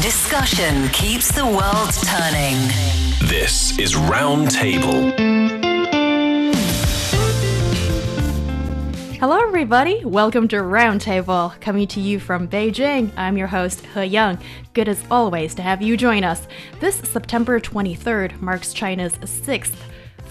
Discussion keeps the world turning. This is Roundtable. Hello, everybody. Welcome to Roundtable, coming to you from Beijing. I'm your host, He Yang. Good as always to have you join us. This September 23rd marks China's sixth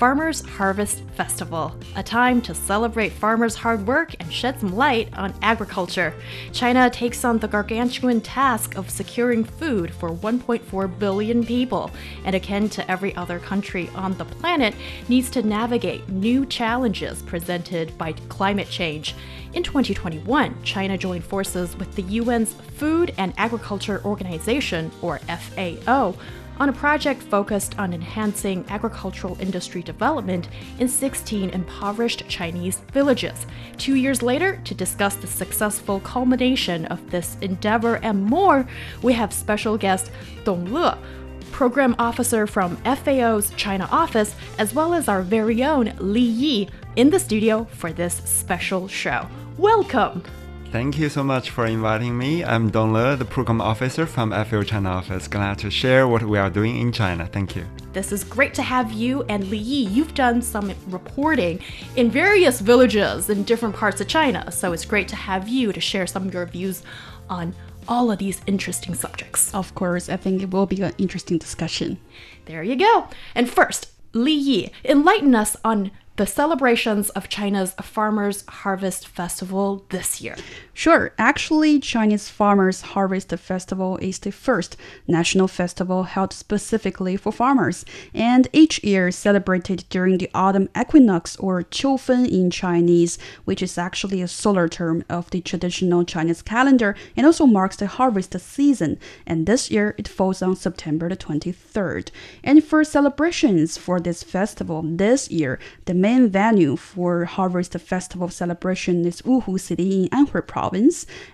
Farmers Harvest Festival, a time to celebrate farmers' hard work and shed some light on agriculture. China takes on the gargantuan task of securing food for 1.4 billion people, and akin to every other country on the planet, needs to navigate new challenges presented by climate change. In 2021, China joined forces with the UN's Food and Agriculture Organization, or FAO on a project focused on enhancing agricultural industry development in 16 impoverished Chinese villages. Two years later, to discuss the successful culmination of this endeavor and more, we have special guest Dong Le. Program officer from FAO's China office, as well as our very own Li Yi, in the studio for this special show. Welcome! Thank you so much for inviting me. I'm Dong Le, the program officer from FAO China office. Glad to share what we are doing in China. Thank you. This is great to have you and Li Yi. You've done some reporting in various villages in different parts of China, so it's great to have you to share some of your views on all of these interesting subjects. Of course, I think it will be an interesting discussion. There you go. And first, Li Yi, enlighten us on the celebrations of China's Farmers Harvest Festival this year. Sure, actually, Chinese Farmers Harvest Festival is the first national festival held specifically for farmers, and each year celebrated during the autumn equinox or Qiufen in Chinese, which is actually a solar term of the traditional Chinese calendar and also marks the harvest season. And this year it falls on September the 23rd. And for celebrations for this festival this year, the main venue for Harvest Festival celebration is Wuhu City in Anhui Province,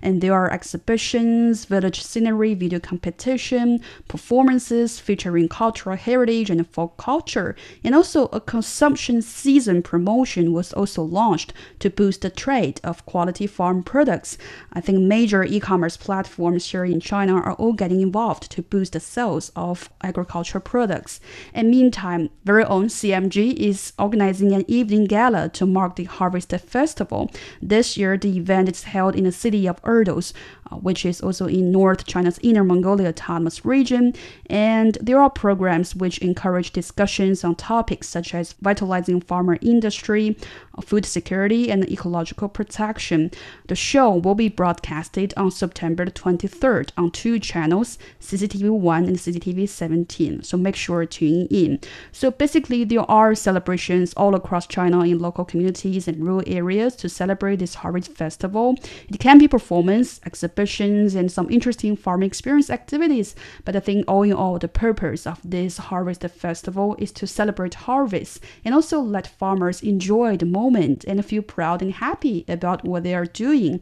and there are exhibitions, village scenery, video competition, performances featuring cultural heritage and folk culture, and also a consumption season promotion was also launched to boost the trade of quality farm products. I think major e-commerce platforms here in China are all getting involved to boost the sales of agricultural products. And meantime, very own CMG is organizing an evening gala to mark the Harvest Festival. This year, the event is held in the city of Ordos, uh, which is also in North China's Inner Mongolia Autonomous Region. And there are programs which encourage discussions on topics such as vitalizing farmer industry, uh, food security, and ecological protection. The show will be broadcasted on September 23rd on two channels, CCTV 1 and CCTV 17. So make sure to tune in. So basically, there are celebrations all across China in local communities and rural areas to celebrate this Harvest Festival. It can be performance, exhibitions, and some interesting farming experience activities. But I think all in all, the purpose of this Harvest Festival is to celebrate harvest and also let farmers enjoy the moment and feel proud and happy about what they are doing.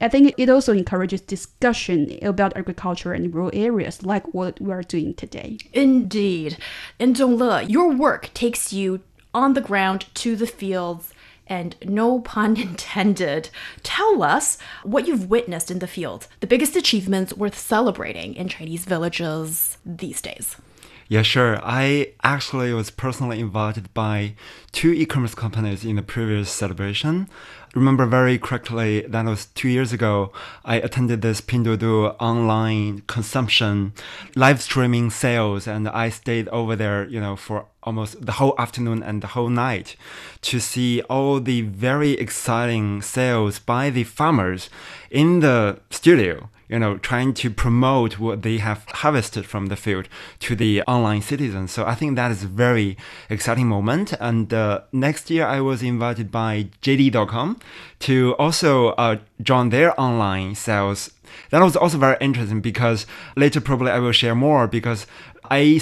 I think it also encourages discussion about agriculture and rural areas, like what we are doing today. Indeed. And Dong Le, your work takes you on the ground to the fields and no pun intended. Tell us what you've witnessed in the field, the biggest achievements worth celebrating in Chinese villages these days. Yeah, sure. I actually was personally invited by two e-commerce companies in the previous celebration. Remember very correctly, that was two years ago. I attended this Pinduoduo online consumption live streaming sales, and I stayed over there, you know, for almost the whole afternoon and the whole night to see all the very exciting sales by the farmers in the studio you know, trying to promote what they have harvested from the field to the online citizens. So I think that is a very exciting moment. And uh, next year, I was invited by JD.com to also uh, join their online sales. That was also very interesting because later probably I will share more because I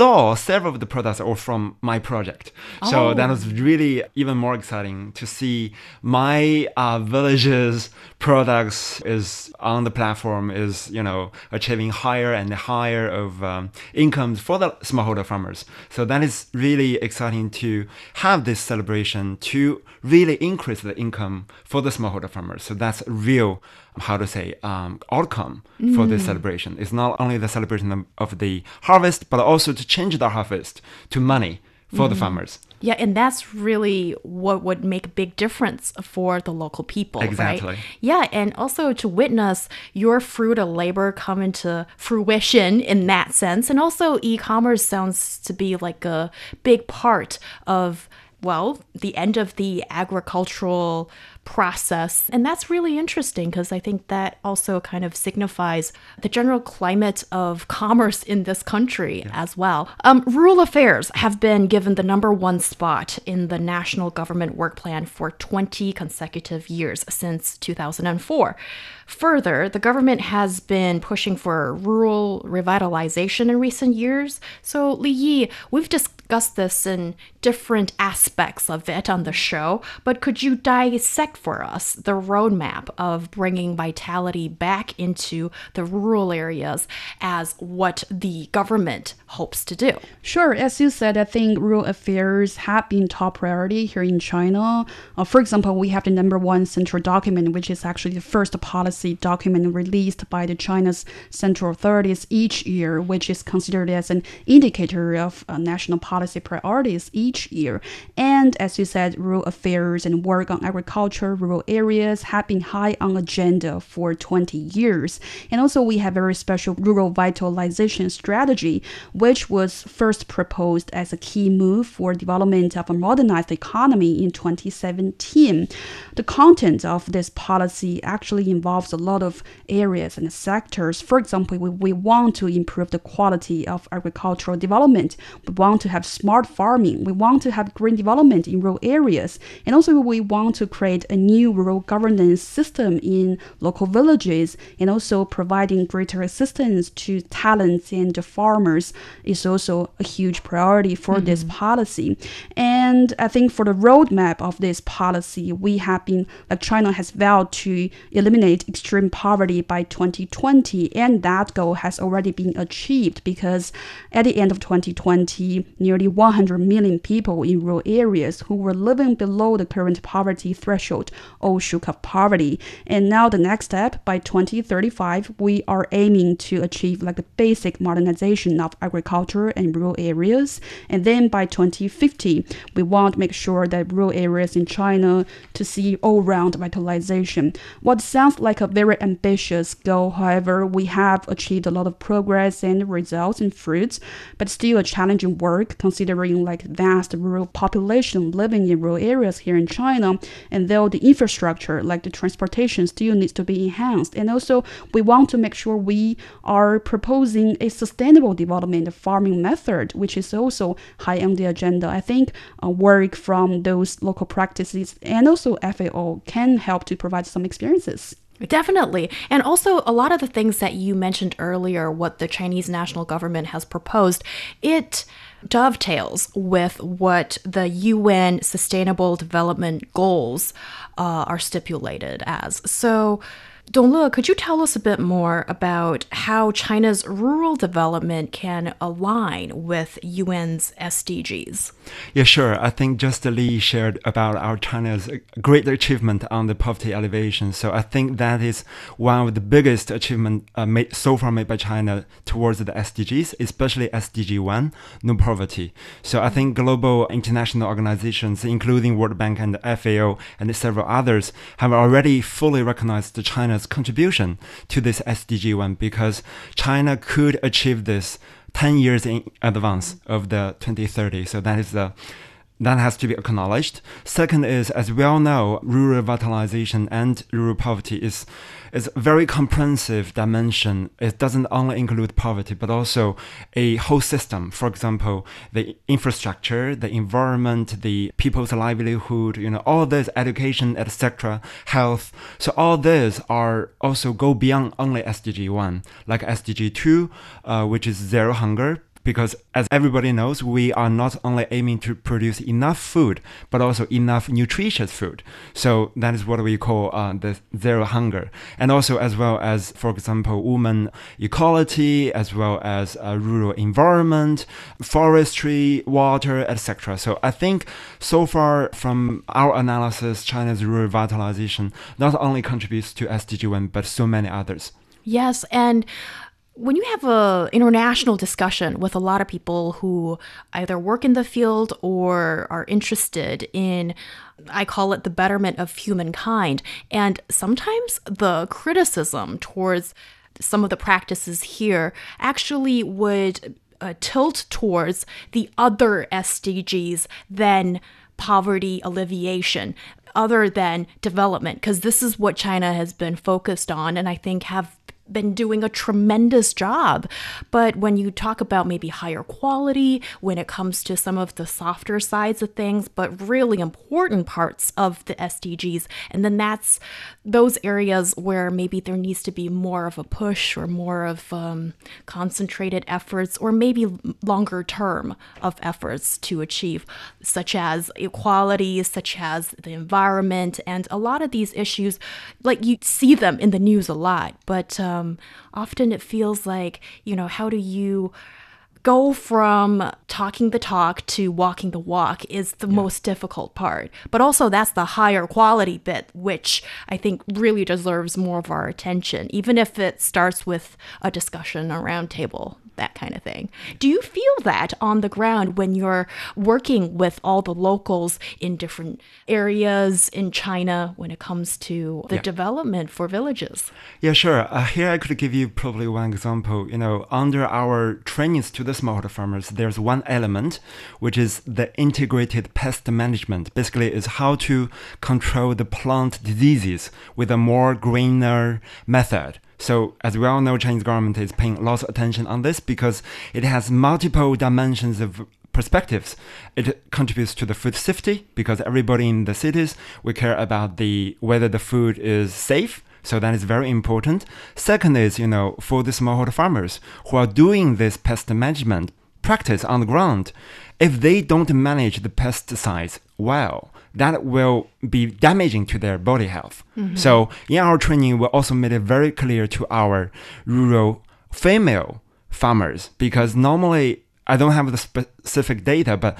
saw several of the products are from my project. Oh. So that was really even more exciting to see my uh, village's products is on the platform is you know achieving higher and higher of um, incomes for the smallholder farmers. So that is really exciting to have this celebration to really increase the income for the smallholder farmers. So that's real how to say um, outcome for this celebration. It's not only the celebration of, of the harvest, but also to change the harvest to money for the mm-hmm. farmers. Yeah, and that's really what would make a big difference for the local people, Exactly. right? Yeah, and also to witness your fruit of labor come into fruition in that sense. And also, e commerce sounds to be like a big part of, well, the end of the agricultural process. And that's really interesting because I think that also kind of signifies the general climate of commerce in this country as well. Um, rural affairs have been given the number one spot in the national government work plan for 20 consecutive years since 2004. Further, the government has been pushing for rural revitalization in recent years. So, Li Yi, we've discussed this in different aspects of it on the show, but could you dissect for us the roadmap of bringing vitality back into the rural areas as what the government hopes to do? Sure, as you said, I think rural affairs have been top priority here in China. Uh, for example, we have the number one central document, which is actually the first policy document released by the China's central authorities each year, which is considered as an indicator of uh, national policy priorities each year. And as you said, rural affairs and work on agriculture, rural areas have been high on agenda for 20 years. And also, we have a very special rural vitalization strategy, which was first proposed as a key move for development of a modernized economy in 2017. The content of this policy actually involves a lot of areas and sectors. For example, we, we want to improve the quality of agricultural development. We want to have smart farming. We want to have green development in rural areas. And also, we want to create a new rural governance system in local villages and also providing greater assistance to talents and farmers is also a huge priority for mm-hmm. this policy. And I think for the roadmap of this policy, we have been, like China has vowed to eliminate extreme poverty by 2020, and that goal has already been achieved because at the end of 2020, nearly 100 million people in rural areas who were living below the current poverty threshold all oh, shook off poverty. And now the next step, by 2035, we are aiming to achieve like the basic modernization of agriculture and rural areas. And then by 2050, we want to make sure that rural areas in China to see all-round vitalization. What sounds like a very ambitious goal, however, we have achieved a lot of progress and results and fruits, but still a challenging work considering like vast rural population living in rural areas here in China. And though the infrastructure, like the transportation, still needs to be enhanced. And also, we want to make sure we are proposing a sustainable development farming method, which is also high on the agenda. I think uh, work from those local practices and also FAO can help to provide some experiences. Definitely. And also, a lot of the things that you mentioned earlier, what the Chinese national government has proposed, it dovetails with what the UN Sustainable Development Goals uh, are stipulated as. So, Dong Le, could you tell us a bit more about how China's rural development can align with UN's SDGs? Yeah, sure. I think just Li shared about our China's great achievement on the poverty elevation. So I think that is one of the biggest achievement uh, made so far made by China towards the SDGs, especially SDG one, no poverty. So I think global international organizations, including World Bank and FAO and several others, have already fully recognized China's contribution to this SDG one because China could achieve this 10 years in advance of the 2030. So that is the that has to be acknowledged. Second is, as we all know, rural revitalization and rural poverty is is a very comprehensive dimension. It doesn't only include poverty, but also a whole system. For example, the infrastructure, the environment, the people's livelihood, you know, all this education, etc., health. So all these are also go beyond only SDG one, like SDG two, uh, which is zero hunger because as everybody knows, we are not only aiming to produce enough food, but also enough nutritious food. So that is what we call uh, the zero hunger. And also as well as, for example, women equality, as well as uh, rural environment, forestry, water, etc. So I think so far from our analysis, China's rural revitalization not only contributes to SDG 1, but so many others. Yes, and when you have a international discussion with a lot of people who either work in the field or are interested in I call it the betterment of humankind and sometimes the criticism towards some of the practices here actually would uh, tilt towards the other SDGs than poverty alleviation other than development because this is what China has been focused on and I think have been doing a tremendous job. But when you talk about maybe higher quality, when it comes to some of the softer sides of things, but really important parts of the SDGs, and then that's those areas where maybe there needs to be more of a push or more of um, concentrated efforts, or maybe longer term of efforts to achieve, such as equality, such as the environment, and a lot of these issues, like you see them in the news a lot, but um, um, often it feels like, you know, how do you go from talking the talk to walking the walk is the yeah. most difficult part. But also, that's the higher quality bit, which I think really deserves more of our attention, even if it starts with a discussion, a roundtable that kind of thing. Do you feel that on the ground when you're working with all the locals in different areas in China when it comes to the yeah. development for villages? Yeah, sure. Uh, here I could give you probably one example. You know, under our trainings to the smallholder farmers, there's one element which is the integrated pest management. Basically, is how to control the plant diseases with a more greener method. So as we all know, Chinese government is paying lots of attention on this because it has multiple dimensions of perspectives. It contributes to the food safety because everybody in the cities we care about the whether the food is safe. So that is very important. Second is, you know, for the smallholder farmers who are doing this pest management practice on the ground, if they don't manage the pesticides well, that will be damaging to their body health. Mm-hmm. So in our training, we also made it very clear to our rural female farmers because normally I don't have the specific data, but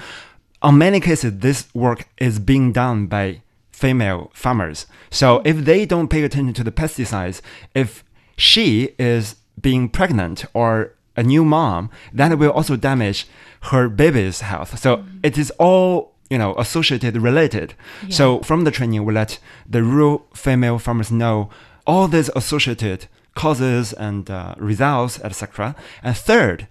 on many cases, this work is being done by female farmers. So if they don't pay attention to the pesticides, if she is being pregnant or a new mom, that will also damage her baby's health. So mm-hmm. it is all you know, associated, related. Yeah. So from the training, we let the rural female farmers know all these associated causes and uh, results, etc. And third,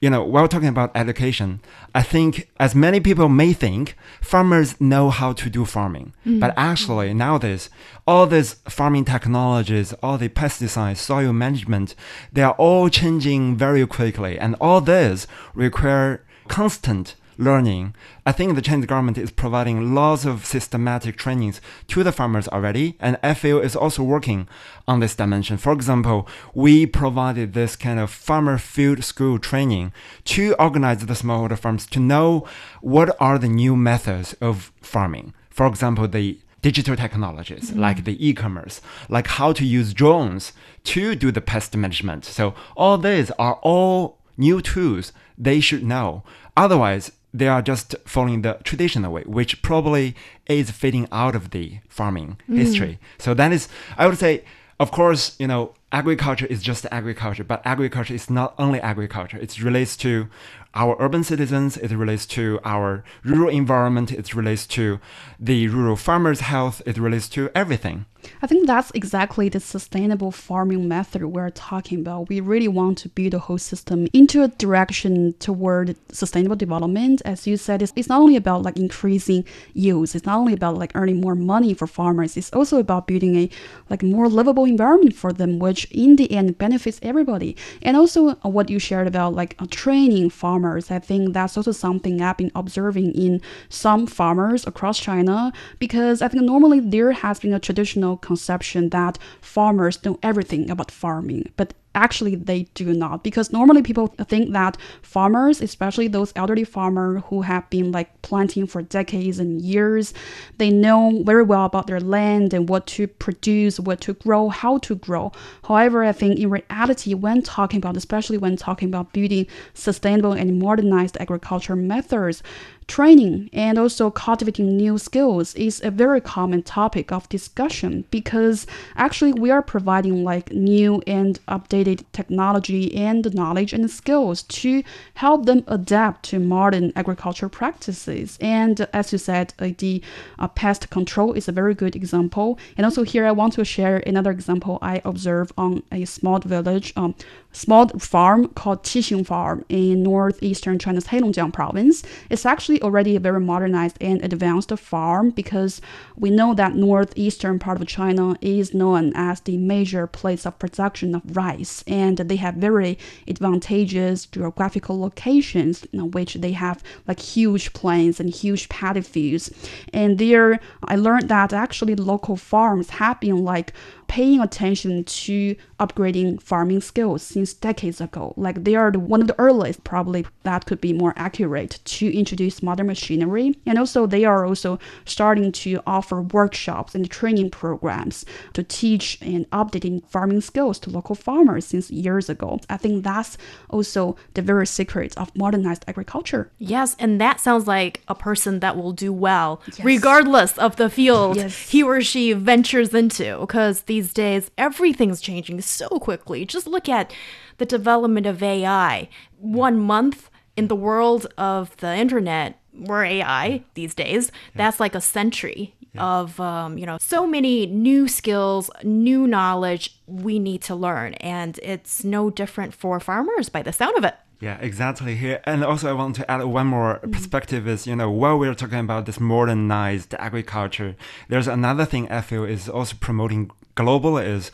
you know, while talking about education, I think as many people may think, farmers know how to do farming. Mm-hmm. But actually, nowadays, all these farming technologies, all the pesticides, soil management, they are all changing very quickly. And all this require constant learning. I think the Chinese government is providing lots of systematic trainings to the farmers already, and FAO is also working on this dimension. For example, we provided this kind of farmer field school training to organize the smallholder farms to know what are the new methods of farming. For example, the digital technologies mm-hmm. like the e-commerce, like how to use drones to do the pest management. So all these are all new tools they should know. Otherwise, they are just following the traditional way, which probably is fading out of the farming mm. history. So that is, I would say, of course, you know, agriculture is just agriculture, but agriculture is not only agriculture. It relates to our urban citizens, it relates to our rural environment, it relates to the rural farmers' health, it relates to everything. I think that's exactly the sustainable farming method we're talking about. We really want to build the whole system into a direction toward sustainable development. As you said, it's, it's not only about like increasing yields, it's not only about like earning more money for farmers, it's also about building a like more livable environment for them, which in the end benefits everybody. And also uh, what you shared about like uh, training farmers, I think that's also something I've been observing in some farmers across China because I think normally there has been a traditional conception that farmers know everything about farming, but actually they do not. Because normally people think that farmers especially those elderly farmers who have been like planting for decades and years they know very well about their land and what to produce what to grow how to grow. However i think in reality when talking about especially when talking about building sustainable and modernized agriculture methods Training and also cultivating new skills is a very common topic of discussion because actually we are providing like new and updated technology and knowledge and skills to help them adapt to modern agriculture practices. And as you said, uh, the uh, pest control is a very good example. And also here I want to share another example I observed on a small village um, small farm called Qixing Farm in northeastern China's Heilongjiang province. It's actually already a very modernized and advanced farm because we know that northeastern part of China is known as the major place of production of rice, and they have very advantageous geographical locations, in which they have like huge plains and huge paddy fields. And there, I learned that actually local farms have been like paying attention to upgrading farming skills since decades ago. Like they are the, one of the earliest, probably that could be more accurate to introduce modern machinery. And also they are also starting to offer workshops and training programs to teach and updating farming skills to local farmers since years ago. I think that's also the very secret of modernized agriculture. Yes, and that sounds like a person that will do well yes. regardless of the field yes. he or she ventures into because the these days, everything's changing so quickly. Just look at the development of AI. One month in the world of the internet, or AI these days, that's like a century of um, you know so many new skills new knowledge we need to learn and it's no different for farmers by the sound of it yeah, exactly here. And also, I want to add one more mm. perspective is, you know, while we're talking about this modernized agriculture, there's another thing I feel is also promoting global is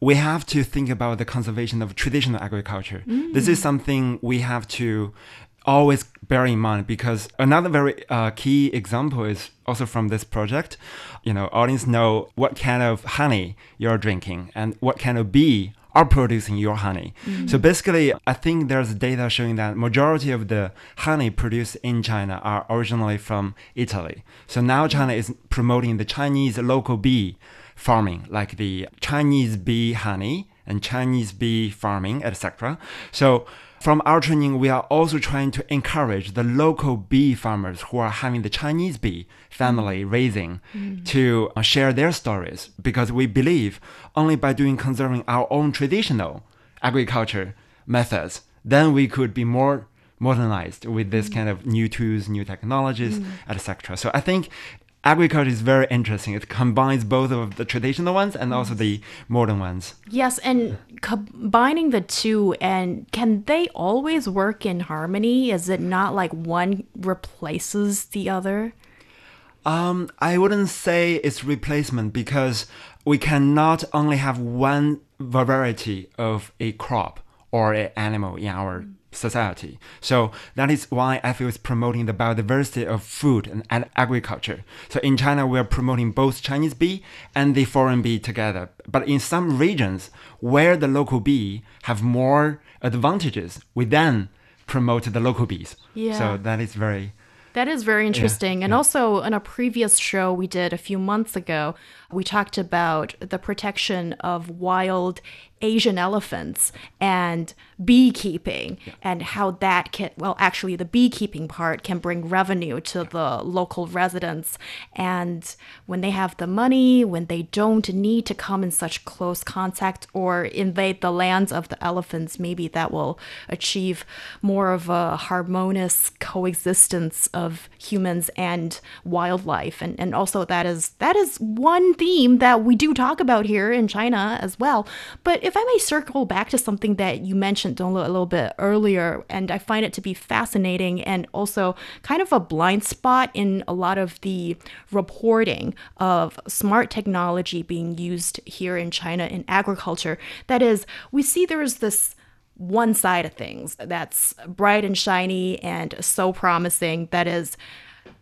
we have to think about the conservation of traditional agriculture. Mm. This is something we have to always bear in mind because another very uh, key example is also from this project. You know, audience know what kind of honey you're drinking and what kind of bee are producing your honey. Mm. So basically, I think there's data showing that majority of the honey produced in China are originally from Italy. So now China is promoting the Chinese local bee farming, like the Chinese bee honey and Chinese bee farming, etc. So from our training, we are also trying to encourage the local bee farmers who are having the Chinese bee family raising mm. to uh, share their stories because we believe only by doing conserving our own traditional agriculture methods, then we could be more modernized with this mm. kind of new tools, new technologies, mm. etc. So I think agriculture is very interesting. It combines both of the traditional ones and also the modern ones. Yes, and combining the two, and can they always work in harmony? Is it not like one replaces the other? Um, I wouldn't say it's replacement because we cannot only have one variety of a crop or an animal in our society. So that is why I feel is promoting the biodiversity of food and, and agriculture. So in China, we are promoting both Chinese bee and the foreign bee together. But in some regions where the local bee have more advantages, we then promote the local bees. Yeah. So that is very that is very interesting. Yeah, and yeah. also, in a previous show we did a few months ago, we talked about the protection of wild Asian elephants and beekeeping yeah. and how that can, well, actually, the beekeeping part can bring revenue to the local residents. And when they have the money, when they don't need to come in such close contact or invade the lands of the elephants, maybe that will achieve more of a harmonious coexistence of humans and wildlife. And, and also, that is that is one theme that we do talk about here in China as well. But if I may circle back to something that you mentioned a little bit earlier, and I find it to be fascinating and also kind of a blind spot in a lot of the reporting of smart technology being used here in China in agriculture. That is, we see there's this one side of things that's bright and shiny and so promising that is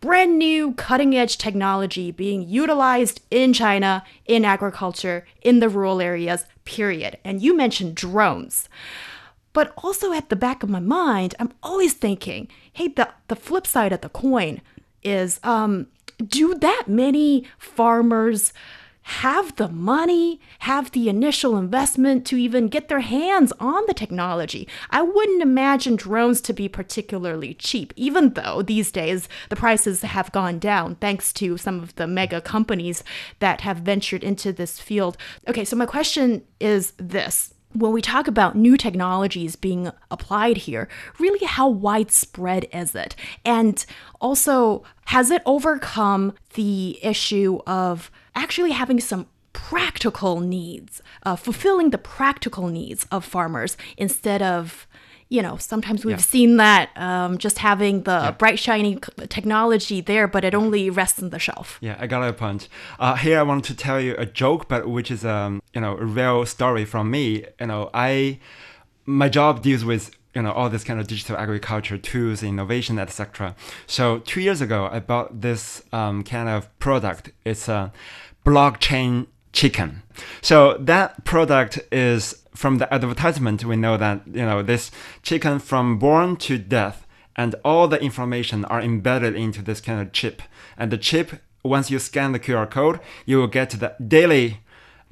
brand new cutting edge technology being utilized in China, in agriculture, in the rural areas, period. And you mentioned drones. But also at the back of my mind, I'm always thinking, hey, the, the flip side of the coin is um, do that many farmers have the money, have the initial investment to even get their hands on the technology. I wouldn't imagine drones to be particularly cheap, even though these days the prices have gone down thanks to some of the mega companies that have ventured into this field. Okay, so my question is this when we talk about new technologies being applied here, really how widespread is it? And also, has it overcome the issue of actually having some practical needs, uh, fulfilling the practical needs of farmers instead of you know, sometimes we've yeah. seen that um, just having the yeah. bright, shiny technology there, but it only rests on the shelf. Yeah, I got a point. Uh, here, I want to tell you a joke, but which is um, you know a real story from me. You know, I my job deals with you know all this kind of digital agriculture tools, innovation, etc. So two years ago, I bought this um, kind of product. It's a blockchain chicken. So that product is from the advertisement, we know that you know this chicken from born to death, and all the information are embedded into this kind of chip. And the chip, once you scan the QR code, you will get the daily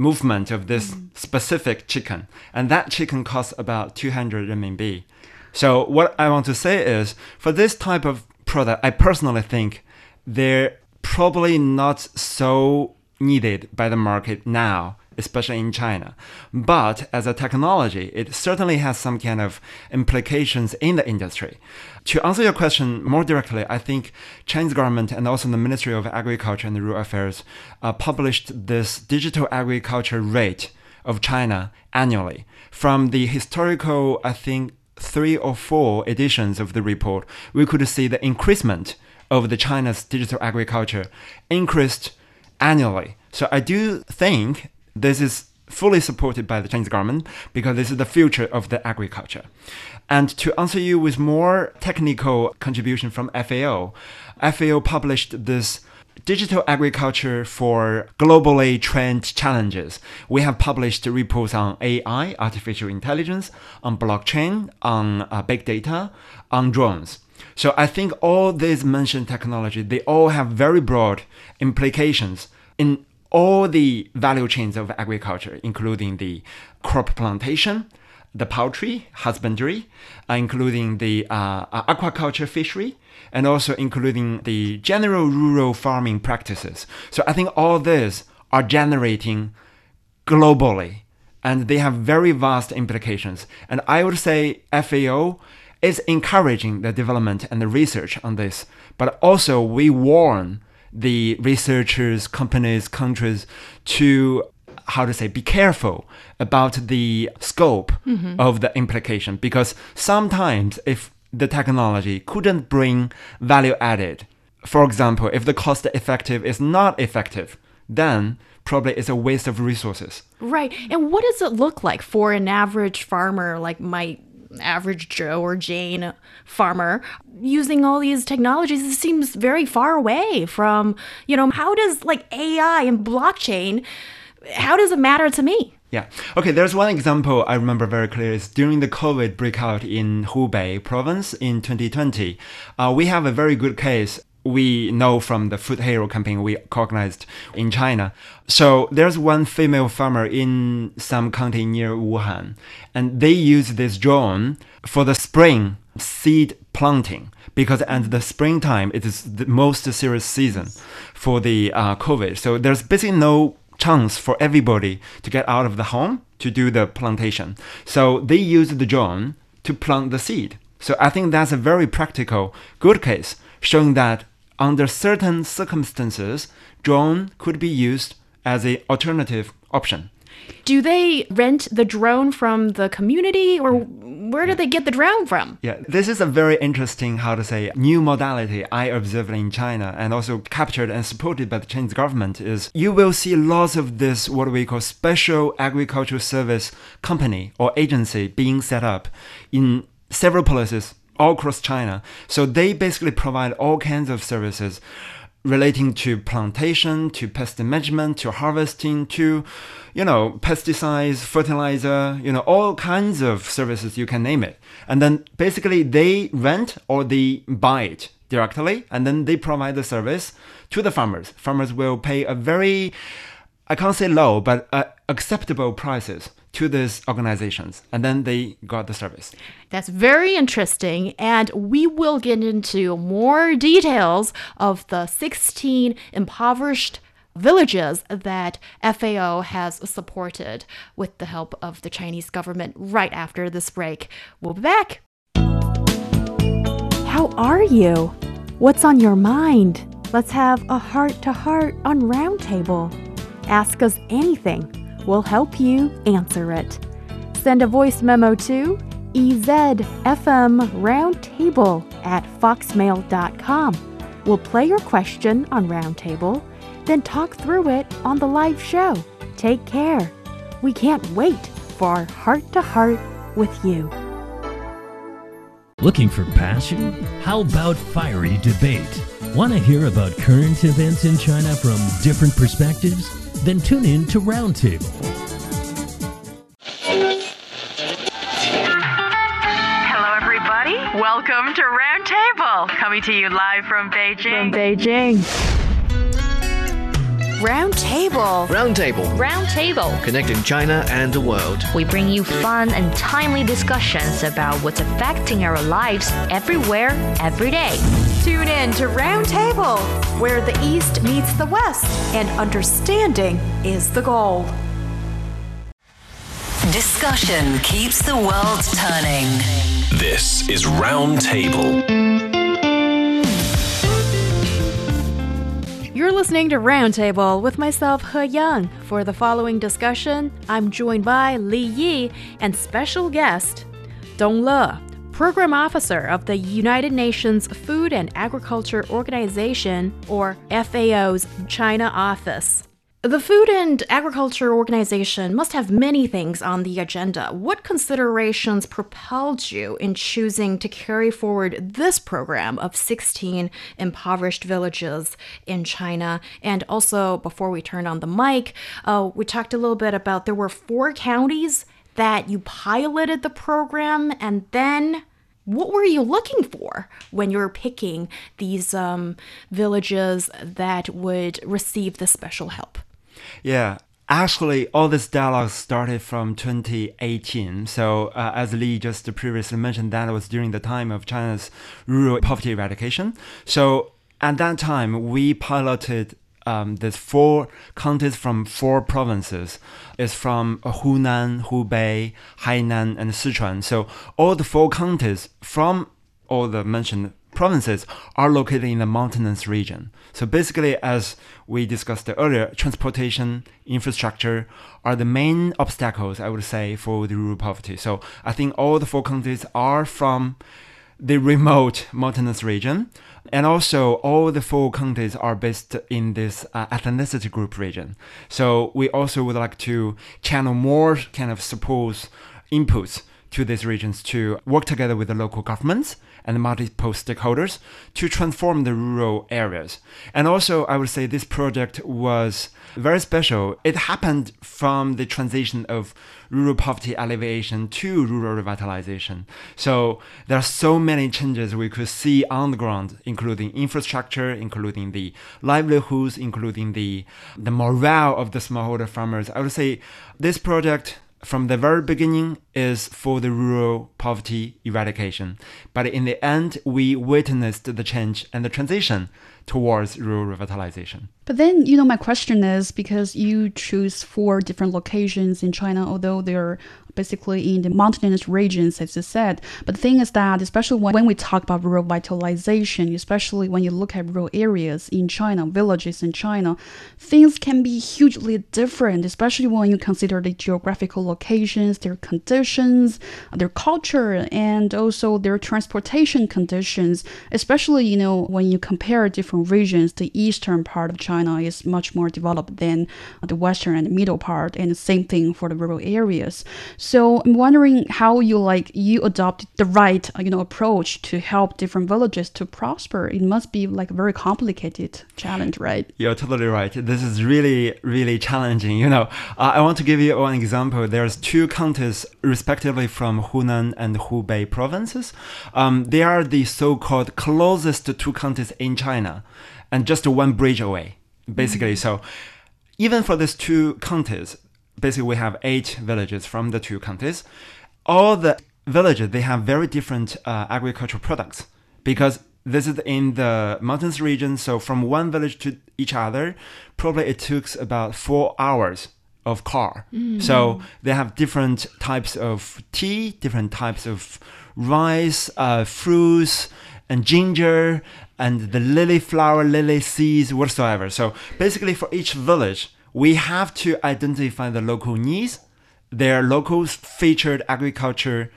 movement of this mm. specific chicken, and that chicken costs about 200 RMB. So what I want to say is, for this type of product, I personally think they're probably not so needed by the market now especially in China. But as a technology, it certainly has some kind of implications in the industry. To answer your question more directly, I think Chinese government and also the Ministry of Agriculture and Rural Affairs uh, published this digital agriculture rate of China annually. From the historical, I think, three or four editions of the report, we could see the increasement of the China's digital agriculture increased annually. So I do think this is fully supported by the Chinese government because this is the future of the agriculture. And to answer you with more technical contribution from FAO, FAO published this digital agriculture for globally trend challenges. We have published reports on AI, artificial intelligence, on blockchain, on uh, big data, on drones. So I think all these mentioned technology, they all have very broad implications in all the value chains of agriculture, including the crop plantation, the poultry husbandry, uh, including the uh, uh, aquaculture fishery, and also including the general rural farming practices. So I think all these are generating globally, and they have very vast implications. And I would say FAO is encouraging the development and the research on this, but also we warn the researchers, companies, countries to how to say be careful about the scope mm-hmm. of the implication. Because sometimes if the technology couldn't bring value added for example if the cost effective is not effective then probably it's a waste of resources. Right. And what does it look like for an average farmer like my average Joe or Jane farmer using all these technologies it seems very far away from, you know, how does like AI and blockchain, how does it matter to me? Yeah. Okay, there's one example I remember very clearly. Is during the COVID breakout in Hubei province in 2020. Uh, we have a very good case we know from the Food Hero campaign we organized in China. So there's one female farmer in some county near Wuhan, and they use this drone for the spring seed planting because at the springtime it is the most serious season for the uh, COVID. So there's basically no chance for everybody to get out of the home to do the plantation. So they use the drone to plant the seed. So I think that's a very practical, good case showing that under certain circumstances, drone could be used as an alternative option. Do they rent the drone from the community or where do they get the drone from? Yeah, this is a very interesting, how to say, new modality I observed in China and also captured and supported by the Chinese government is you will see lots of this, what we call special agricultural service company or agency being set up in several places all across China. So they basically provide all kinds of services relating to plantation, to pest management, to harvesting, to, you know, pesticides, fertilizer, you know, all kinds of services you can name it. And then basically they rent or they buy it directly and then they provide the service to the farmers. Farmers will pay a very, I can't say low, but uh, acceptable prices to these organizations and then they got the service. That's very interesting, and we will get into more details of the 16 impoverished villages that FAO has supported with the help of the Chinese government right after this break. We'll be back. How are you? What's on your mind? Let's have a heart to heart on Roundtable. Ask us anything. We'll help you answer it. Send a voice memo to EZFM Roundtable at foxmail.com. We'll play your question on Roundtable, then talk through it on the live show. Take care. We can't wait for our heart to heart with you. Looking for passion? How about fiery debate? Want to hear about current events in China from different perspectives? Then tune in to Roundtable. Hello, everybody. Welcome to Roundtable, coming to you live from Beijing. From Beijing. Roundtable. Roundtable, Roundtable. connecting China and the world. We bring you fun and timely discussions about what's affecting our lives everywhere, every day. Tune in to Roundtable, where the East meets the West and understanding is the goal. Discussion keeps the world turning. This is Roundtable. You're listening to Roundtable with myself, He Yang. For the following discussion, I'm joined by Li Yi and special guest Dong Le, Program Officer of the United Nations Food and Agriculture Organization, or FAO's China office. The Food and Agriculture Organization must have many things on the agenda. What considerations propelled you in choosing to carry forward this program of 16 impoverished villages in China? And also, before we turned on the mic, uh, we talked a little bit about there were four counties that you piloted the program, and then what were you looking for when you were picking these um, villages that would receive the special help? Yeah. Actually, all this dialogue started from 2018. So, uh, as Li just previously mentioned, that was during the time of China's rural poverty eradication. So, at that time, we piloted um, four counties from four provinces. It's from Hunan, Hubei, Hainan, and Sichuan. So all the four counties from all the mentioned provinces are located in the mountainous region. So basically, as we discussed earlier, transportation, infrastructure are the main obstacles, I would say, for the rural poverty. So I think all the four counties are from the remote mountainous region. And also, all the four counties are based in this uh, ethnicity group region. So we also would like to channel more kind of support inputs to these regions to work together with the local governments and multiple stakeholders to transform the rural areas. And also, I would say this project was very special. It happened from the transition of rural poverty alleviation to rural revitalization. So there are so many changes we could see on the ground, including infrastructure, including the livelihoods, including the the morale of the smallholder farmers. I would say this project from the very beginning is for the rural poverty eradication. But in the end, we witnessed the change and the transition towards rural revitalization. But then, you know, my question is because you choose four different locations in China, although they're basically in the mountainous regions, as you said. But the thing is that, especially when, when we talk about rural vitalization, especially when you look at rural areas in China, villages in China, things can be hugely different, especially when you consider the geographical locations, their conditions, their culture, and also their transportation conditions. Especially, you know, when you compare different regions, the eastern part of China is much more developed than the western and middle part, and the same thing for the rural areas. I'm wondering how you like you adopt the right uh, you know approach to help different villages to prosper. It must be like a very complicated challenge, right? You're totally right. This is really, really challenging. You know, uh, I want to give you one example. There's two counties, respectively, from Hunan and Hubei provinces. Um, they are the so-called closest two counties in China, and just one bridge away, basically. So, even for these two counties, basically we have eight villages from the two counties. All the villages they have very different uh, agricultural products because this is in the mountains region. So from one village to each other, probably it took about four hours of car. So they have different types of tea, different types of rice, uh, fruits, and ginger, and the lily flower, lily seeds, whatsoever. So basically, for each village, we have to identify the local needs, their local featured agriculture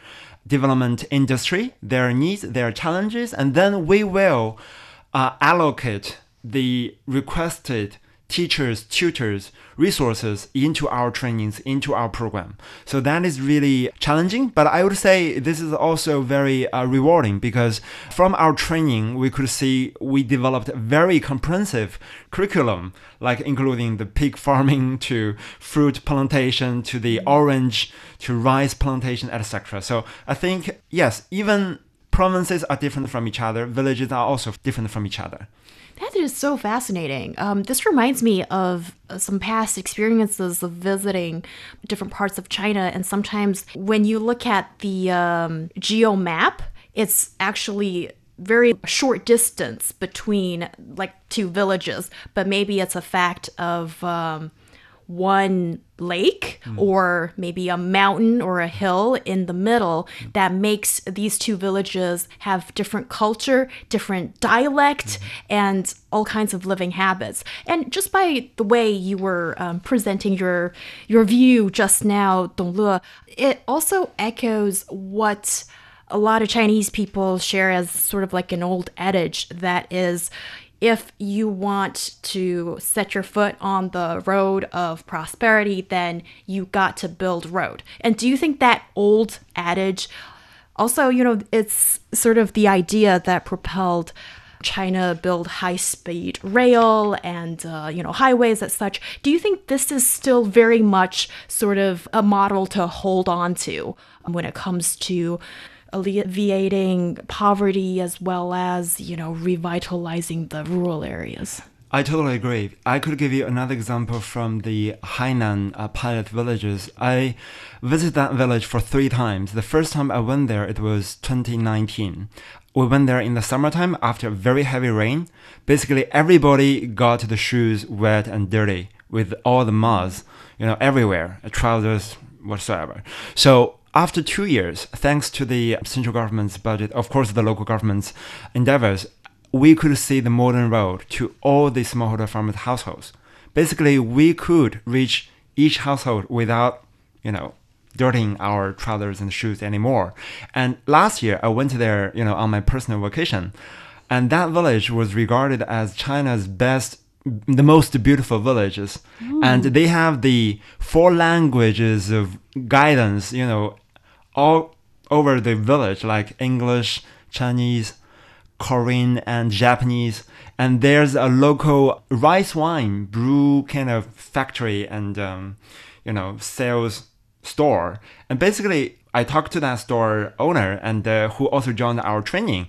development industry, their needs, their challenges, and then we will uh, allocate the requested teachers, tutors, resources into our trainings, into our program. So that is really challenging, but I would say this is also very uh, rewarding because from our training, we could see we developed a very comprehensive curriculum, like including the pig farming to fruit plantation to the orange to rice plantation, etc. So I think, yes, even provinces are different from each other, villages are also different from each other. That is so fascinating. Um, this reminds me of uh, some past experiences of visiting different parts of China. And sometimes when you look at the um, geo map, it's actually very short distance between like two villages, but maybe it's a fact of um, one lake mm. or maybe a mountain or a hill in the middle mm. that makes these two villages have different culture, different dialect, mm-hmm. and all kinds of living habits. And just by the way you were um, presenting your your view just now, Dong Le, it also echoes what a lot of Chinese people share as sort of like an old adage that is if you want to set your foot on the road of prosperity, then you got to build road. And do you think that old adage also, you know, it's sort of the idea that propelled China build high speed rail and, uh, you know, highways as such. Do you think this is still very much sort of a model to hold on to when it comes to alleviating poverty as well as, you know, revitalizing the rural areas? I totally agree. I could give you another example from the Hainan uh, pilot villages. I visited that village for three times. The first time I went there, it was 2019. We went there in the summertime after very heavy rain. Basically, everybody got the shoes wet and dirty with all the muds, you know, everywhere, trousers, whatsoever. So after two years, thanks to the central government's budget, of course, the local government's endeavors, we could see the modern road to all the smallholder farmers' households. Basically, we could reach each household without, you know, dirtying our trousers and shoes anymore. And last year, I went there, you know, on my personal vacation, and that village was regarded as China's best the most beautiful villages mm. and they have the four languages of guidance you know all over the village like english chinese korean and japanese. And there's a local rice wine brew kind of factory and um, you know sales store. And basically i talked to that store owner and uh, who also joined our training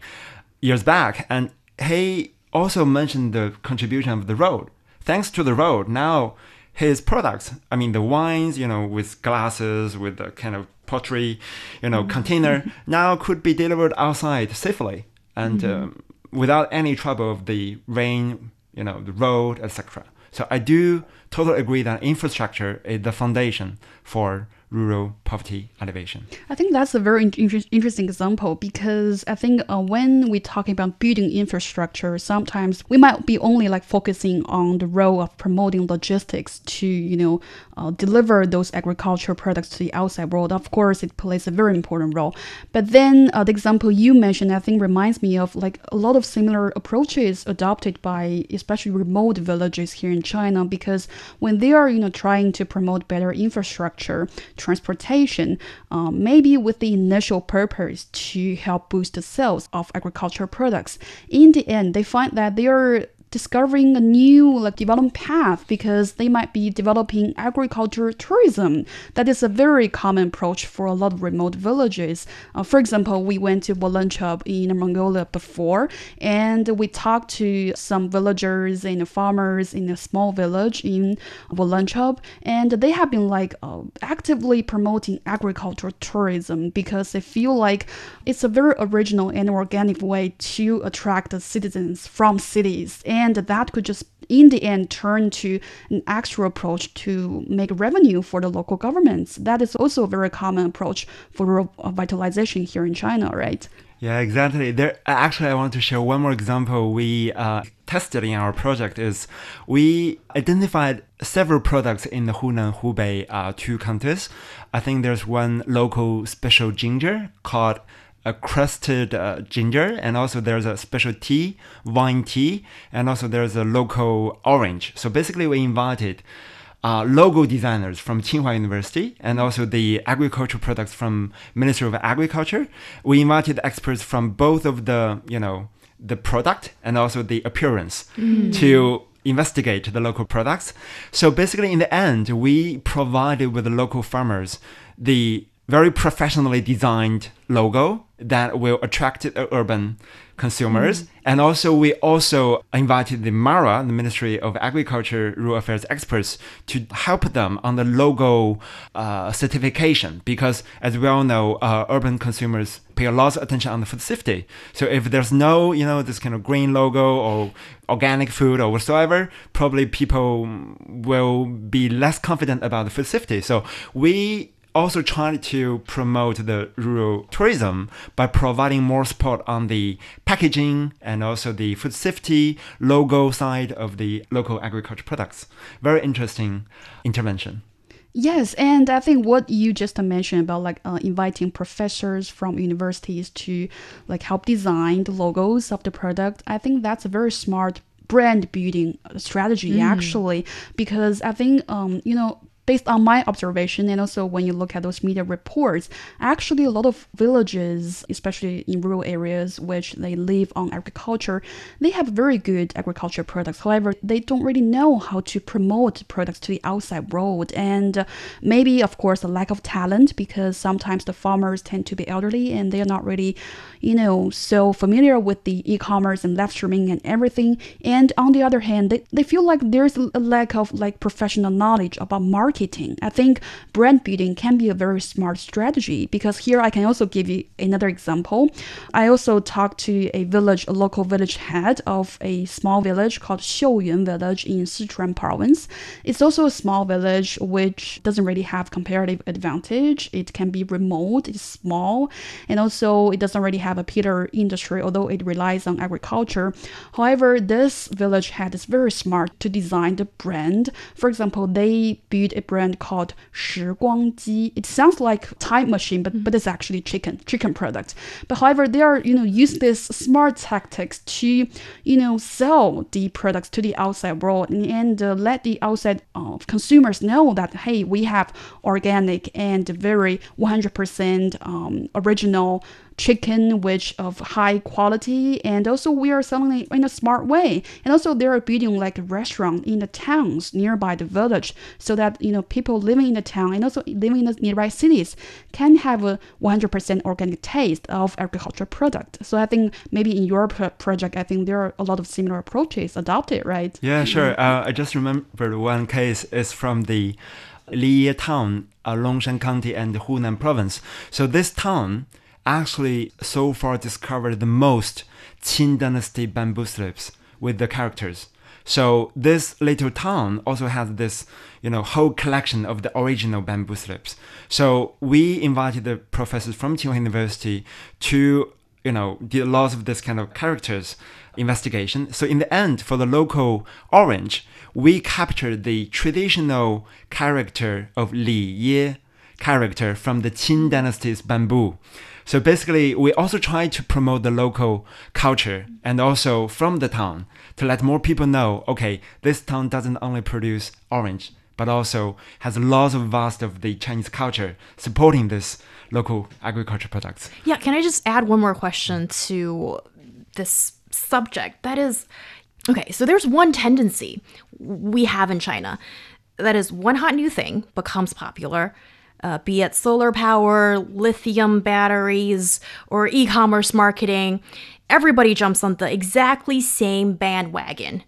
years back. And he also mentioned the contribution of the road. Thanks to the road now his products i mean the wines you know with glasses with the kind of pottery you know container now could be delivered outside safely and um, without any trouble of the rain you know the road etc so i do totally agree that infrastructure is the foundation for rural poverty alleviation. I think that's a very inter- interesting example because I think uh, when we're talking about building infrastructure, sometimes we might be only like focusing on the role of promoting logistics to, you know, uh, deliver those agricultural products to the outside world. Of course, it plays a very important role. But then uh, the example you mentioned, I think, reminds me of like a lot of similar approaches adopted by especially remote villages here in China because when they are, you know, trying to promote better infrastructure, transportation, um, maybe with the initial purpose to help boost the sales of agricultural products. In the end, they find that they are discovering a new like development path because they might be developing agriculture tourism. That is a very common approach for a lot of remote villages. Uh, for example, we went to Ulanqab in Mongolia before, and we talked to some villagers and farmers in a small village in Ulanqab, and they have been like uh, actively promoting agricultural tourism because they feel like it's a very original and organic way to attract the citizens from cities and and that could just in the end turn to an actual approach to make revenue for the local governments. That is also a very common approach for revitalization here in China, right? Yeah, exactly. There, actually, I want to share one more example we uh, tested in our project. Is we identified several products in the Hunan, Hubei, uh, two counties. I think there's one local special ginger called a crusted uh, ginger, and also there's a special tea, wine tea, and also there's a local orange. So basically, we invited uh, logo designers from Tsinghua University and also the agricultural products from Ministry of Agriculture. We invited experts from both of the, you know, the product and also the appearance mm. to investigate the local products. So basically, in the end, we provided with the local farmers the very professionally designed logo that will attract urban consumers. Mm. And also, we also invited the MARA, the Ministry of Agriculture Rural Affairs experts, to help them on the logo uh, certification because, as we all know, uh, urban consumers pay a lot of attention on the food safety. So if there's no, you know, this kind of green logo or organic food or whatsoever, probably people will be less confident about the food safety. So we also trying to promote the rural tourism by providing more support on the packaging and also the food safety logo side of the local agriculture products. Very interesting intervention. Yes, and I think what you just mentioned about like uh, inviting professors from universities to like help design the logos of the product, I think that's a very smart brand building strategy mm. actually because I think um you know based on my observation and also when you look at those media reports actually a lot of villages especially in rural areas which they live on agriculture they have very good agriculture products. However they don't really know how to promote products to the outside world. And maybe of course a lack of talent because sometimes the farmers tend to be elderly and they are not really you know so familiar with the e-commerce and live streaming and everything and on the other hand they, they feel like there's a lack of like professional knowledge about marketing. I think brand building can be a very smart strategy because here I can also give you another example. I also talked to a village, a local village head of a small village called Xiuyuan village in Sichuan province. It's also a small village which doesn't really have comparative advantage. It can be remote, it's small, and also it doesn't really have a pillar industry, although it relies on agriculture. However, this village head is very smart to design the brand. For example, they build a brand called 时光机. It sounds like time machine, but, but it's actually chicken, chicken product. But however, they are, you know, use this smart tactics to, you know, sell the products to the outside world and, and uh, let the outside uh, consumers know that, hey, we have organic and very 100% um, original chicken which of high quality and also we are selling it in a smart way. And also they are building like a restaurant in the towns nearby the village so that you know people living in the town and also living in the nearby cities can have a 100% organic taste of agricultural product. So i think maybe in your project i think there are a lot of similar approaches adopted right? Yeah sure. Uh, i just remembered one case is from the Liye town, uh, Longshan County and Hunan province. So this town actually so far discovered the most Qin Dynasty bamboo slips with the characters. So this little town also has this, you know, whole collection of the original bamboo slips. So we invited the professors from Tsinghua University to, you know, do lots of this kind of characters investigation. So in the end, for the local orange, we captured the traditional character of Li Ye character from the Qin dynasty's bamboo. So basically, we also try to promote the local culture and also from the town to let more people know okay, this town doesn't only produce orange, but also has lots of vast of the Chinese culture supporting this local agriculture products. Yeah, can I just add one more question to this subject? That is, okay, so there's one tendency we have in China that is one hot new thing becomes popular. Uh, be it solar power, lithium batteries, or e commerce marketing, everybody jumps on the exactly same bandwagon.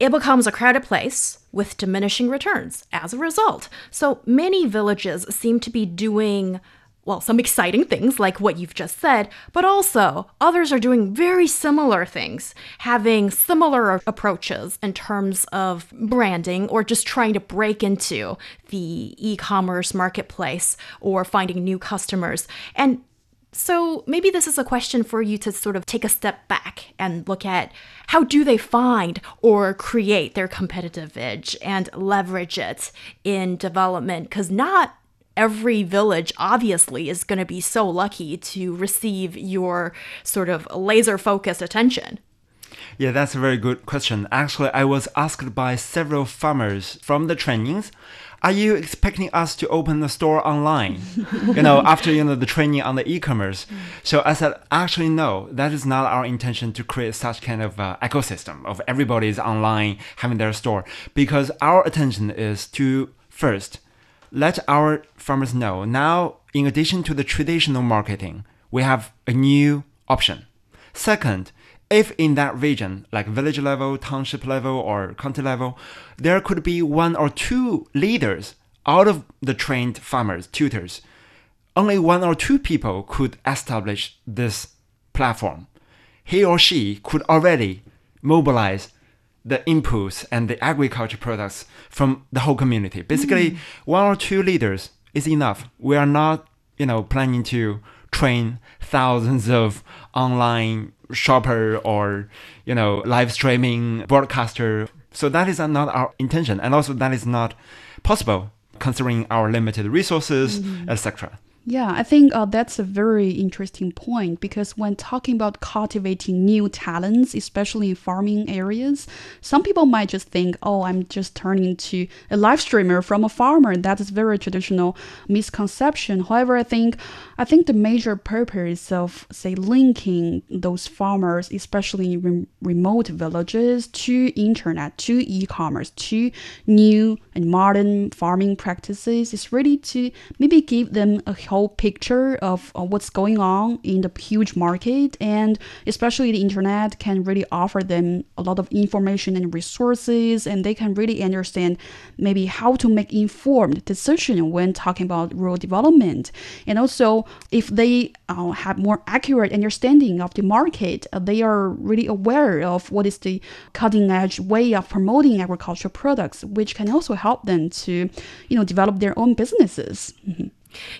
It becomes a crowded place with diminishing returns as a result. So many villages seem to be doing well, some exciting things like what you've just said, but also others are doing very similar things, having similar approaches in terms of branding or just trying to break into the e commerce marketplace or finding new customers. And so maybe this is a question for you to sort of take a step back and look at how do they find or create their competitive edge and leverage it in development because not every village obviously is going to be so lucky to receive your sort of laser focused attention. Yeah, that's a very good question. Actually, I was asked by several farmers from the trainings, are you expecting us to open the store online? you know, after you know the training on the e-commerce. So I said, actually, no, that is not our intention to create such kind of uh, ecosystem of everybody's online having their store, because our attention is to first let our farmers know now, in addition to the traditional marketing, we have a new option. Second, if in that region, like village level, township level, or county level, there could be one or two leaders out of the trained farmers, tutors, only one or two people could establish this platform. He or she could already mobilize the inputs and the agriculture products from the whole community. Basically, mm. one or two leaders is enough. We are not, you know, planning to train thousands of online shopper or, you know, live streaming broadcaster. So that is not our intention, and also that is not possible considering our limited resources, mm-hmm. etc. Yeah, I think uh, that's a very interesting point because when talking about cultivating new talents, especially in farming areas, some people might just think, oh, I'm just turning to a live streamer from a farmer. That is very traditional misconception. However, I think I think the major purpose of say linking those farmers, especially in re- remote villages, to internet, to e-commerce, to new and modern farming practices. Is really to maybe give them a whole picture of what's going on in the huge market and especially the internet can really offer them a lot of information and resources and they can really understand maybe how to make informed decision when talking about rural development. And also if they uh, have more accurate understanding of the market uh, they are really aware of what is the cutting edge way of promoting agricultural products which can also help them to you know develop their own businesses mm-hmm.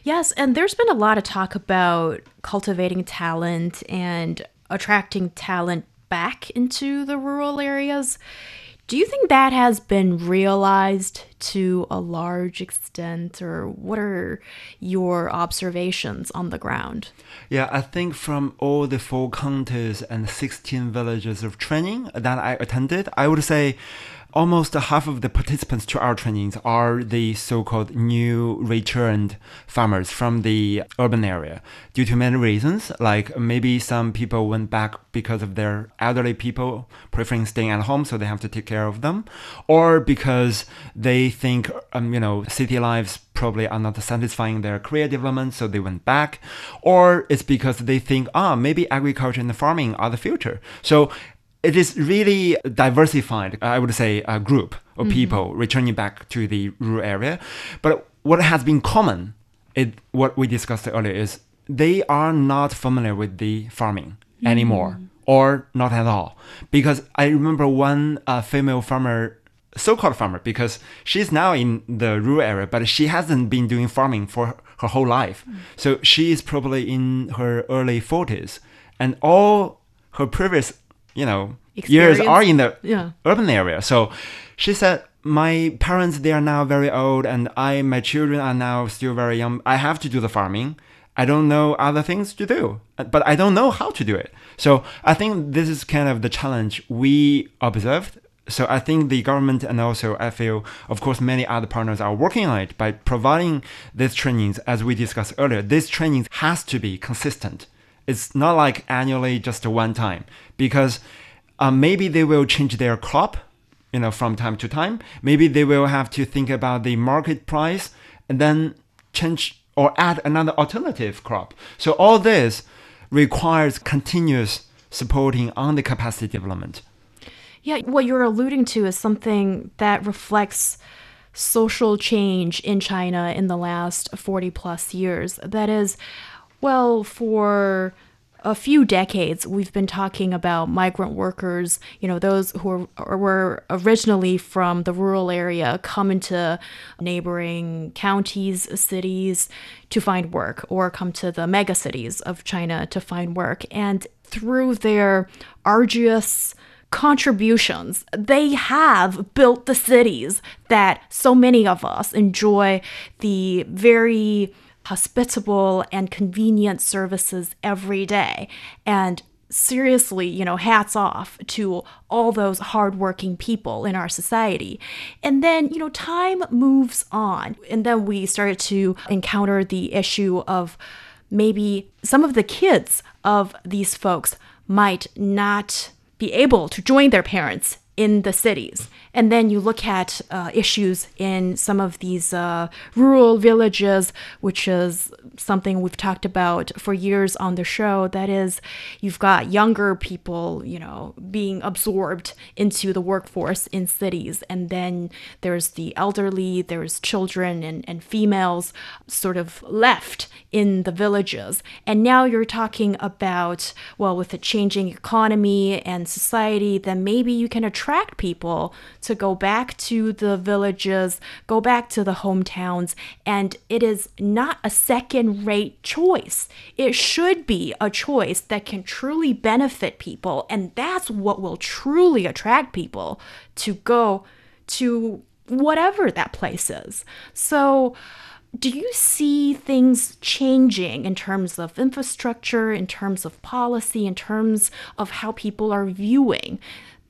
Yes, and there's been a lot of talk about cultivating talent and attracting talent back into the rural areas. Do you think that has been realized to a large extent, or what are your observations on the ground? Yeah, I think from all the four counties and 16 villages of training that I attended, I would say almost half of the participants to our trainings are the so-called new returned farmers from the urban area. Due to many reasons like maybe some people went back because of their elderly people preferring staying at home so they have to take care of them or because they think um, you know city lives probably are not satisfying their career development so they went back or it's because they think ah maybe agriculture and farming are the future. So it is really diversified, I would say, a group of mm-hmm. people returning back to the rural area. But what has been common, it, what we discussed earlier, is they are not familiar with the farming mm-hmm. anymore, or not at all. Because I remember one uh, female farmer so-called farmer because she's now in the rural area but she hasn't been doing farming for her whole life mm. so she is probably in her early 40s and all her previous you know, Experience. years are in the yeah. urban area. So she said, my parents, they are now very old and I, my children are now still very young. I have to do the farming. I don't know other things to do, but I don't know how to do it. So I think this is kind of the challenge we observed So I think the government and also I feel, of course, many other partners are working on it by providing these trainings, as we discussed earlier. This training has to be consistent. It's not like annually, just one time, because uh, maybe they will change their crop, you know, from time to time. Maybe they will have to think about the market price and then change or add another alternative crop. So all this requires continuous supporting on the capacity development. Yeah, what you're alluding to is something that reflects social change in China in the last 40 plus years. That is, well, for a few decades, we've been talking about migrant workers, you know, those who were, were originally from the rural area come into neighboring counties, cities to find work, or come to the mega cities of China to find work. And through their arduous contributions, they have built the cities that so many of us enjoy the very hospitable and convenient services every day. And seriously, you know, hats off to all those hardworking people in our society. And then, you know, time moves on. And then we started to encounter the issue of maybe some of the kids of these folks might not be able to join their parents in the cities. And then you look at uh, issues in some of these uh, rural villages, which is something we've talked about for years on the show. That is, you've got younger people, you know, being absorbed into the workforce in cities. And then there's the elderly, there's children and, and females sort of left in the villages. And now you're talking about, well, with the changing economy and society, then maybe you can attract people to go back to the villages, go back to the hometowns, and it is not a second rate choice. It should be a choice that can truly benefit people, and that's what will truly attract people to go to whatever that place is. So, do you see things changing in terms of infrastructure, in terms of policy, in terms of how people are viewing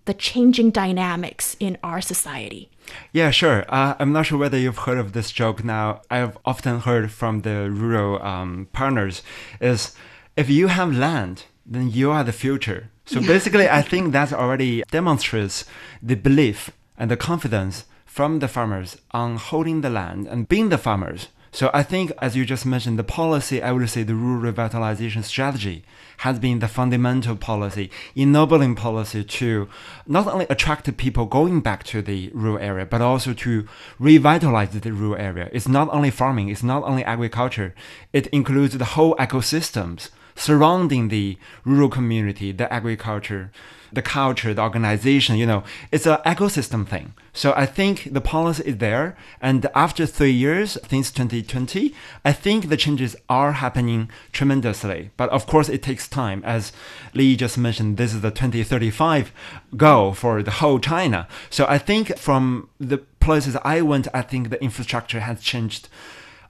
the changing dynamics in our society. Yeah, sure. Uh, I'm not sure whether you've heard of this joke now. I've often heard from the rural um, partners is if you have land, then you are the future. So basically, I think that already demonstrates the belief and the confidence from the farmers on holding the land and being the farmers. So I think, as you just mentioned, the policy, I would say the rural revitalization strategy has been the fundamental policy, ennobling policy to not only attract people going back to the rural area, but also to revitalize the rural area. It's not only farming, it's not only agriculture, it includes the whole ecosystems surrounding the rural community, the agriculture the culture, the organization, you know, it's an ecosystem thing. So I think the policy is there. And after three years, since 2020, I think the changes are happening tremendously. But of course, it takes time. As Li just mentioned, this is the 2035 goal for the whole China. So I think from the places I went, I think the infrastructure has changed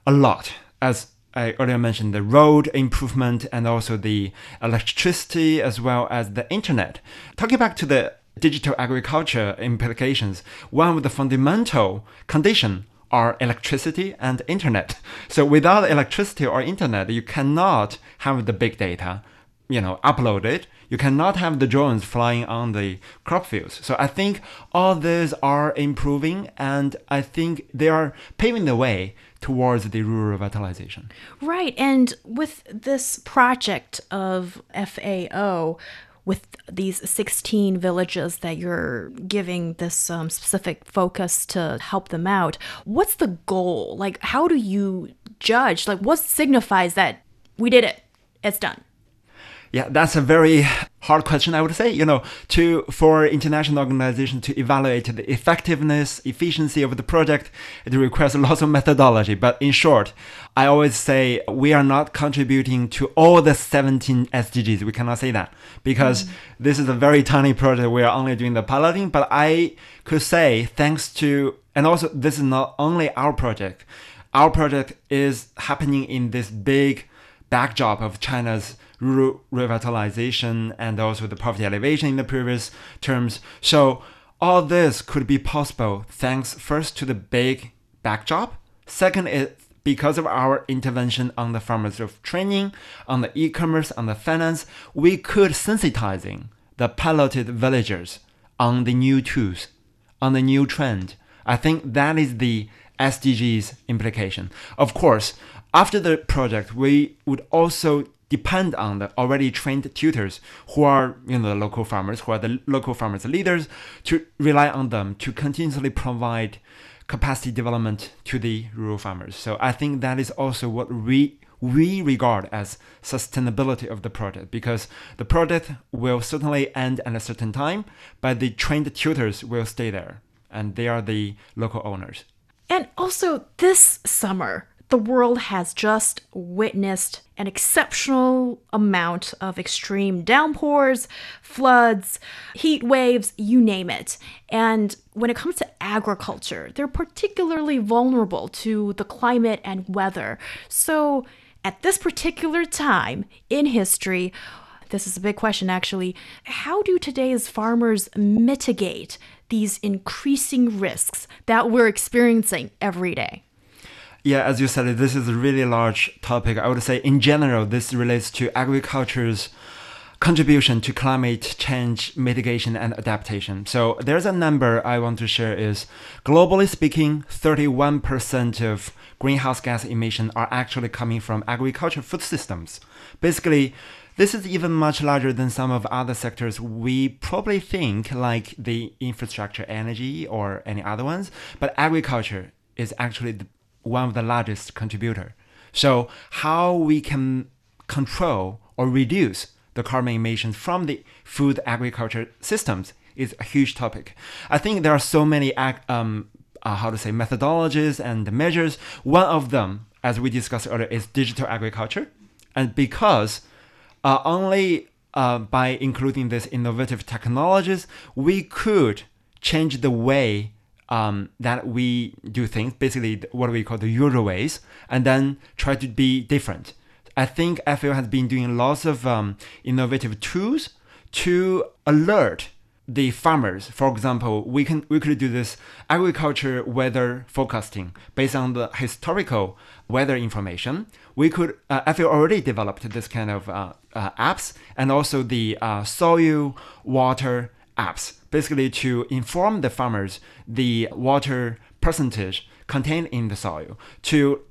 a lot as I earlier mentioned the road improvement and also the electricity as well as the internet. Talking back to the digital agriculture implications, one of the fundamental condition are electricity and internet. So without electricity or internet, you cannot have the big data, you know, uploaded. You cannot have the drones flying on the crop fields. So I think all these are improving and I think they are paving the way towards the rural revitalization. Right. And with this project of FAO, with these 16 villages that you're giving this um, specific focus to help them out, what's the goal? Like, how do you judge? Like, what signifies that we did it? It's done. Yeah, that's a very hard question, I would say. You know, to for international organization to evaluate the effectiveness, efficiency of the project, it requires lots of methodology. But in short, I always say we are not contributing to all the 17 SDGs. We cannot say that because mm. this is a very tiny project. We are only doing the piloting. But I could say thanks to, and also this is not only our project. Our project is happening in this big backdrop of China's rural revitalization and also the poverty elevation in the previous terms. So All this could be possible thanks first to the big backdrop. Second is because of our intervention on the farmers of training, on the e-commerce, on the finance, we could sensitizing the piloted villagers on the new tools, on the new trend. I think that is the SDGs implication. Of course, after the project, we would also depend on the already trained tutors who are you know the local farmers who are the local farmers leaders to rely on them to continuously provide capacity development to the rural farmers. So i think that is also what we we regard as sustainability of the project because the project will certainly end at a certain time but the trained tutors will stay there and they are the local owners. And also, this summer, the world has just witnessed an exceptional amount of extreme downpours, floods, heat waves, you name it. And when it comes to agriculture, they're particularly vulnerable to the climate and weather. So, at this particular time in history, this is a big question actually. How do today's farmers mitigate these increasing risks that we're experiencing every day? Yeah, as you said, this is a really large topic. I would say, in general, this relates to agriculture's contribution to climate change mitigation and adaptation. So there's a number I want to share is globally speaking, 31% of greenhouse gas emission are actually coming from agriculture food systems. Basically, this is even much larger than some of other sectors we probably think like the infrastructure energy or any other ones, but agriculture is actually the one of the largest contributor. So how we can control or reduce the carbon emissions from the food agriculture systems is a huge topic. I think there are so many um, uh, how to say methodologies and measures. One of them, as we discussed earlier, is digital agriculture, and because uh, only uh, by including these innovative technologies, we could change the way um, that we do things, basically what we call the usual ways, and then try to be different. I think FAO has been doing lots of um, innovative tools to alert the farmers. For example, we can we could do this agriculture weather forecasting based on the historical weather information. We could uh, FAO already developed this kind of uh, uh, apps and also the uh, soil water apps, basically to inform the farmers the water percentage contained in the soil to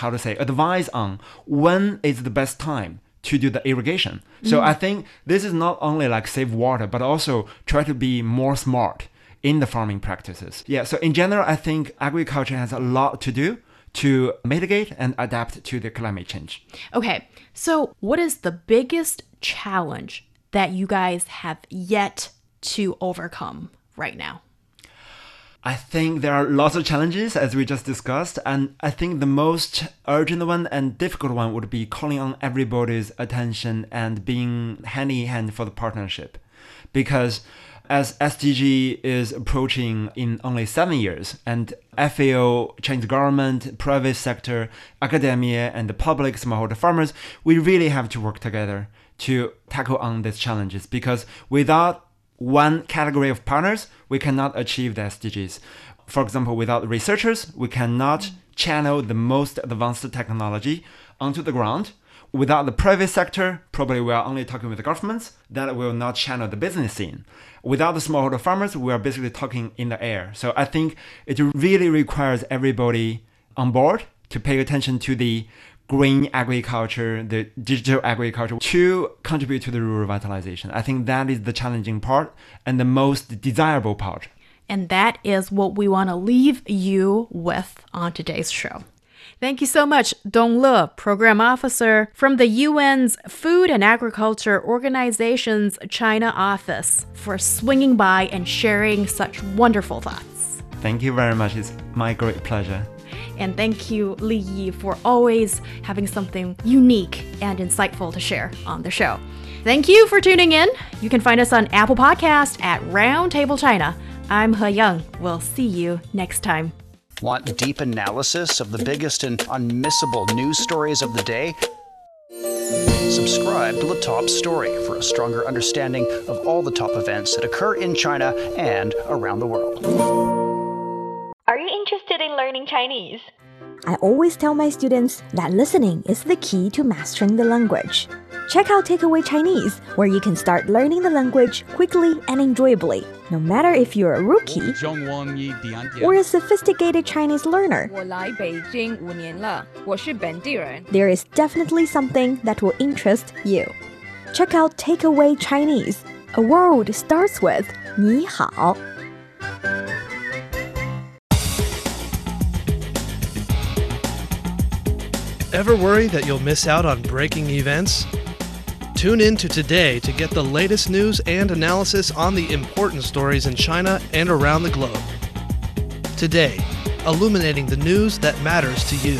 how to say advise on when is the best time to do the irrigation. So mm. I think this is not only like save water, but also try to be more smart in the farming practices. Yeah, so in general, I think agriculture has a lot to do to mitigate and adapt to the climate change. Okay, so what is the biggest challenge that you guys have yet to overcome right now? I think there are lots of challenges as we just discussed, and I think the most urgent one and difficult one would be calling on everybody's attention and being hand in hand for the partnership. Because as SDG is approaching in only seven years, and FAO, Chinese government, private sector, academia, and the public smallholder farmers, we really have to work together to tackle on these challenges because without one category of partners, we cannot achieve the SDGs. For example, without researchers, we cannot channel the most advanced technology onto the ground. Without the private sector, probably we are only talking with the governments that will not channel the business scene. Without the smallholder farmers, we are basically talking in the air. So I think it really requires everybody on board to pay attention to the green agriculture, the digital agriculture to contribute to the rural revitalization. I think that is the challenging part and the most desirable part. And that is what we want to leave you with on today's show. Thank you so much, Dong Le, Program Officer from the UN's Food and Agriculture Organization's China office, for swinging by and sharing such wonderful thoughts. Thank you very much. It's my great pleasure. And thank you, Li Yi, for always having something unique and insightful to share on the show. Thank you for tuning in. You can find us on Apple Podcast at Roundtable China. I'm He Yang. We'll see you next time. Want deep analysis of the biggest and unmissable news stories of the day? Subscribe to the top story for a stronger understanding of all the top events that occur in China and around the world. Are you interested in learning Chinese? I always tell my students that listening is the key to mastering the language. Check out Takeaway Chinese, where you can start learning the language quickly and enjoyably, no matter if you're a rookie or a sophisticated Chinese learner. There is definitely something that will interest you. Check out Takeaway Chinese. A world starts with 你好. Ever worry that you'll miss out on breaking events? Tune in to today to get the latest news and analysis on the important stories in China and around the globe. Today, illuminating the news that matters to you.